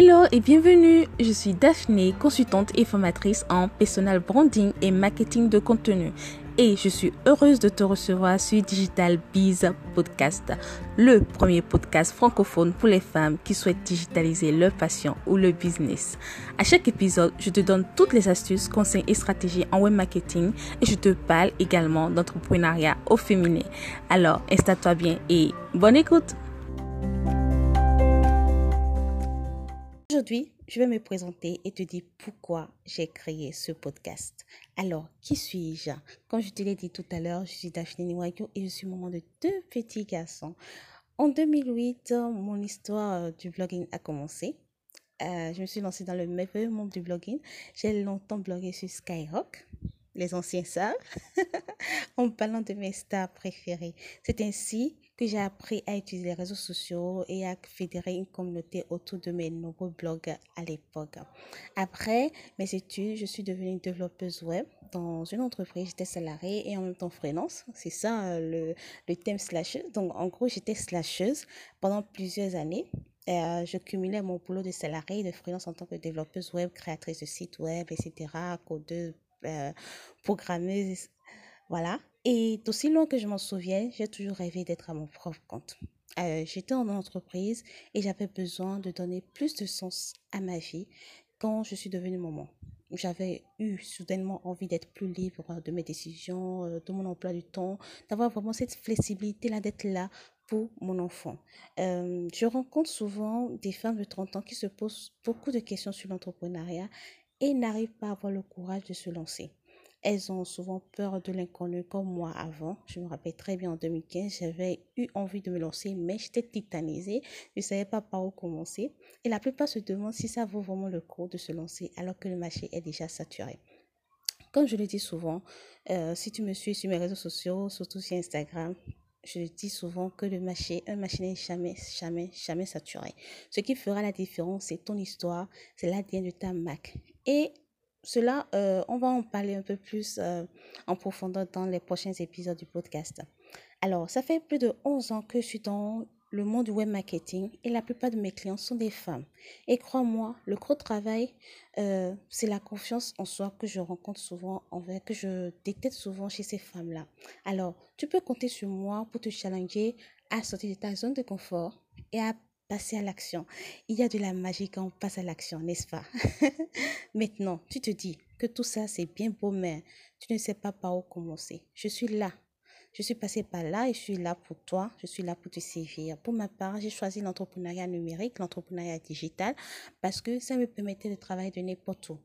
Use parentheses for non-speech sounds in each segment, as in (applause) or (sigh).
Hello et bienvenue, je suis Daphné, consultante et formatrice en personal branding et marketing de contenu. Et je suis heureuse de te recevoir sur Digital Biz Podcast, le premier podcast francophone pour les femmes qui souhaitent digitaliser leur passion ou leur business. À chaque épisode, je te donne toutes les astuces, conseils et stratégies en web marketing et je te parle également d'entrepreneuriat au féminin. Alors, installe-toi bien et bonne écoute! Aujourd'hui, je vais me présenter et te dire pourquoi j'ai créé ce podcast. Alors, qui suis-je? Comme je te l'ai dit tout à l'heure, je suis Daphne Niwayo et je suis maman de deux petits garçons. En 2008, mon histoire euh, du blogging a commencé. Euh, je me suis lancée dans le merveilleux monde du blogging. J'ai longtemps blogué sur Skyrock les anciens savent, (laughs) en parlant de mes stars préférées. C'est ainsi que j'ai appris à utiliser les réseaux sociaux et à fédérer une communauté autour de mes nombreux blogs à l'époque. Après mes études, je suis devenue développeuse web dans une entreprise. J'étais salariée et en même temps freelance. C'est ça euh, le, le thème slasheuse. Donc en gros, j'étais slasheuse pendant plusieurs années. Euh, je cumulais mon boulot de salarié et de freelance en tant que développeuse web, créatrice de sites web, etc., codeuse, euh, programmeuse, voilà. Et d'aussi loin que je m'en souviens, j'ai toujours rêvé d'être à mon propre compte. Euh, j'étais en entreprise et j'avais besoin de donner plus de sens à ma vie quand je suis devenue maman. J'avais eu soudainement envie d'être plus libre de mes décisions, euh, de mon emploi du temps, d'avoir vraiment cette flexibilité-là, d'être là pour mon enfant. je rencontre souvent des femmes de 30 ans qui se posent beaucoup de questions sur l'entrepreneuriat et n'arrivent pas à avoir le courage de se lancer. Elles ont souvent peur de l'inconnu comme moi avant. Je me rappelle très bien en 2015, j'avais eu envie de me lancer, mais j'étais titanisée. Je ne savais pas par où commencer. Et la plupart se demandent si ça vaut vraiment le coup de se lancer alors que le marché est déjà saturé. Comme je le dis souvent, euh, si tu me suis sur mes réseaux sociaux, surtout sur Instagram, je dis souvent que le marché, un marché n'est jamais, jamais, jamais saturé. Ce qui fera la différence, c'est ton histoire, c'est l'ADN de ta marque. Et cela, euh, on va en parler un peu plus euh, en profondeur dans les prochains épisodes du podcast. Alors, ça fait plus de 11 ans que je suis dans le monde du web marketing et la plupart de mes clients sont des femmes. Et crois-moi, le gros travail, euh, c'est la confiance en soi que je rencontre souvent, envers, que je détecte souvent chez ces femmes-là. Alors, tu peux compter sur moi pour te challenger à sortir de ta zone de confort et à passer à l'action. Il y a de la magie quand on passe à l'action, n'est-ce pas? (laughs) Maintenant, tu te dis que tout ça, c'est bien beau, mais tu ne sais pas par où commencer. Je suis là je suis passée par là et je suis là pour toi, je suis là pour te servir. Pour ma part, j'ai choisi l'entrepreneuriat numérique, l'entrepreneuriat digital, parce que ça me permettait de travailler de n'importe où.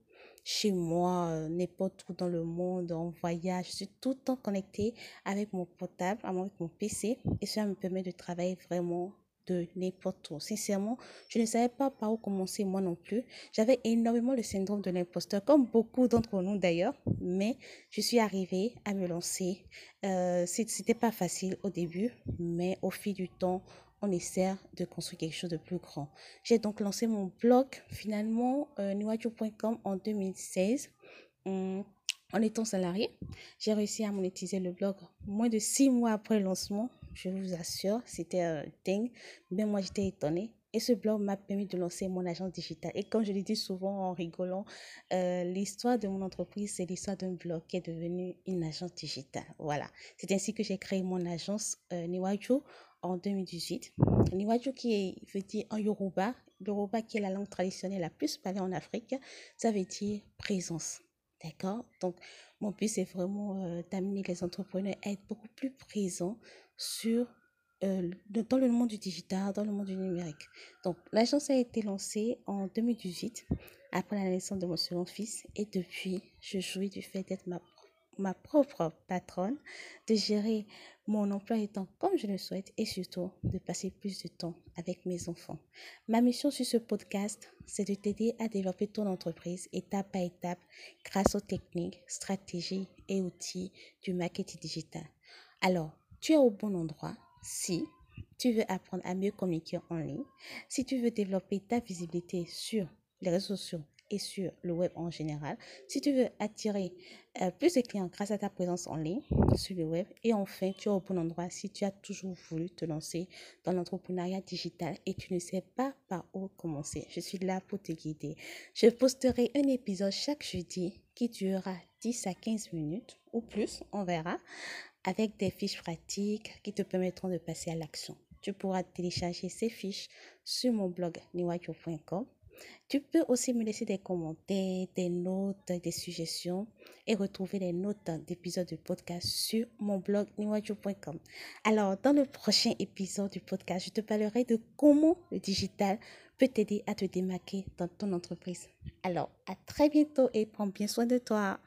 Chez moi, euh, n'importe où dans le monde, en voyage, je suis tout le temps connectée avec mon portable, avec mon PC, et ça me permet de travailler vraiment de n'importe où. Sincèrement, je ne savais pas par où commencer moi non plus. J'avais énormément le syndrome de l'imposteur, comme beaucoup d'entre nous d'ailleurs, mais je suis arrivée à me lancer. Euh, C'était pas facile au début, mais au fil du temps, on essaie de construire quelque chose de plus grand. J'ai donc lancé mon blog finalement, euh, en 2016. Hum, en étant salarié, j'ai réussi à monétiser le blog moins de six mois après le lancement je vous assure, c'était dingue. Mais moi, j'étais étonnée. Et ce blog m'a permis de lancer mon agence digitale. Et comme je le dis souvent en rigolant, euh, l'histoire de mon entreprise, c'est l'histoire d'un blog qui est devenu une agence digitale. Voilà. C'est ainsi que j'ai créé mon agence euh, Niwaju en 2018. Niwaju qui est, veut dire en Yoruba, Yoruba qui est la langue traditionnelle la plus parlée en Afrique, ça veut dire présence. D'accord? Donc, mon but, c'est vraiment euh, d'amener les entrepreneurs à être beaucoup plus présents sur, euh, dans le monde du digital, dans le monde du numérique. Donc, l'agence a été lancée en 2018, après la naissance de mon second fils, et depuis, je jouis du fait d'être ma, ma propre patronne, de gérer mon emploi étant comme je le souhaite et surtout de passer plus de temps avec mes enfants. Ma mission sur ce podcast, c'est de t'aider à développer ton entreprise étape par étape grâce aux techniques, stratégies et outils du marketing digital. Alors, tu es au bon endroit si tu veux apprendre à mieux communiquer en ligne, si tu veux développer ta visibilité sur les réseaux sociaux et sur le web en général. Si tu veux attirer euh, plus de clients grâce à ta présence en ligne sur le web. Et enfin, tu es au bon endroit si tu as toujours voulu te lancer dans l'entrepreneuriat digital et tu ne sais pas par où commencer. Je suis là pour te guider. Je posterai un épisode chaque jeudi qui durera 10 à 15 minutes ou plus, on verra, avec des fiches pratiques qui te permettront de passer à l'action. Tu pourras télécharger ces fiches sur mon blog niwayo.com tu peux aussi me laisser des commentaires, des notes, des suggestions et retrouver les notes d'épisodes du podcast sur mon blog niwaju.com. Alors, dans le prochain épisode du podcast, je te parlerai de comment le digital peut t'aider à te démarquer dans ton entreprise. Alors, à très bientôt et prends bien soin de toi.